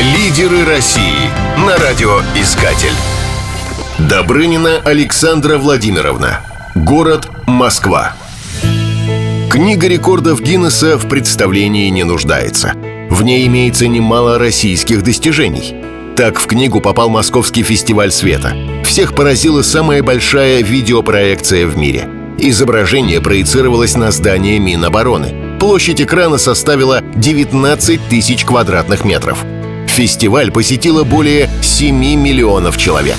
Лидеры России на радиоискатель. Добрынина Александра Владимировна. Город Москва. Книга рекордов Гиннесса в представлении не нуждается. В ней имеется немало российских достижений. Так в книгу попал Московский фестиваль света. Всех поразила самая большая видеопроекция в мире. Изображение проецировалось на здание Минобороны. Площадь экрана составила 19 тысяч квадратных метров. Фестиваль посетило более 7 миллионов человек.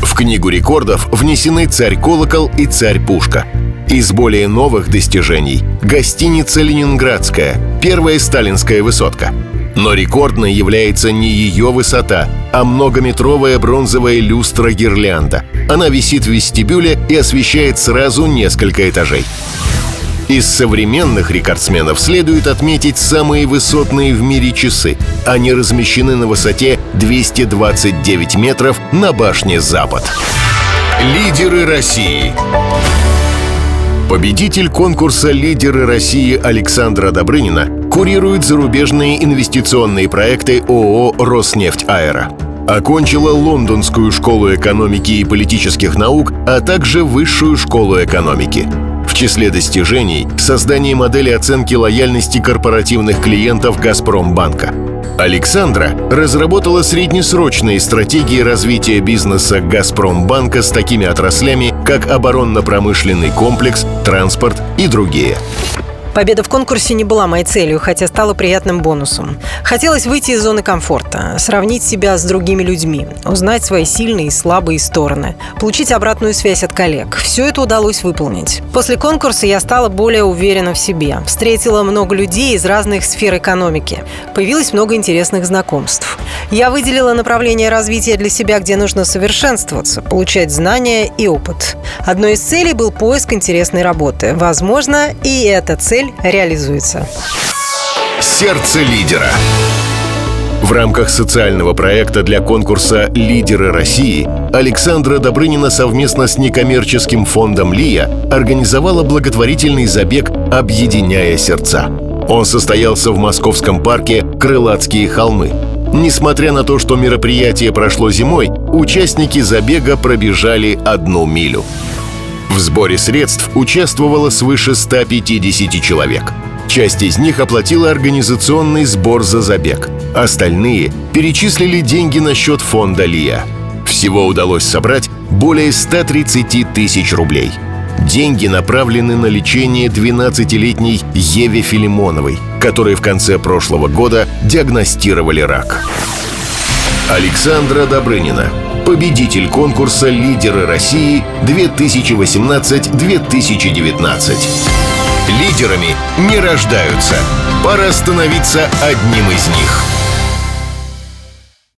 В книгу рекордов внесены «Царь-колокол» и «Царь-пушка». Из более новых достижений – гостиница «Ленинградская», первая сталинская высотка. Но рекордной является не ее высота, а многометровая бронзовая люстра-гирлянда. Она висит в вестибюле и освещает сразу несколько этажей. Из современных рекордсменов следует отметить самые высотные в мире часы. Они размещены на высоте 229 метров на башне «Запад». Лидеры России Победитель конкурса «Лидеры России» Александра Добрынина курирует зарубежные инвестиционные проекты ООО «Роснефть Аэро». Окончила Лондонскую школу экономики и политических наук, а также Высшую школу экономики. Числе достижений — создание модели оценки лояльности корпоративных клиентов «Газпромбанка». Александра разработала среднесрочные стратегии развития бизнеса «Газпромбанка» с такими отраслями, как оборонно-промышленный комплекс, транспорт и другие. Победа в конкурсе не была моей целью, хотя стала приятным бонусом. Хотелось выйти из зоны комфорта, сравнить себя с другими людьми, узнать свои сильные и слабые стороны, получить обратную связь от коллег. Все это удалось выполнить. После конкурса я стала более уверена в себе. Встретила много людей из разных сфер экономики. Появилось много интересных знакомств. Я выделила направление развития для себя, где нужно совершенствоваться, получать знания и опыт. Одной из целей был поиск интересной работы. Возможно, и эта цель реализуется. Сердце лидера. В рамках социального проекта для конкурса «Лидеры России» Александра Добрынина совместно с некоммерческим фондом «Лия» организовала благотворительный забег «Объединяя сердца». Он состоялся в московском парке «Крылатские холмы». Несмотря на то, что мероприятие прошло зимой, участники забега пробежали одну милю. В сборе средств участвовало свыше 150 человек. Часть из них оплатила организационный сбор за забег. Остальные перечислили деньги на счет фонда ЛИА. Всего удалось собрать более 130 тысяч рублей. Деньги направлены на лечение 12-летней Еве Филимоновой, которой в конце прошлого года диагностировали рак. Александра Добрынина, победитель конкурса «Лидеры России 2018-2019». Лидерами не рождаются. Пора становиться одним из них.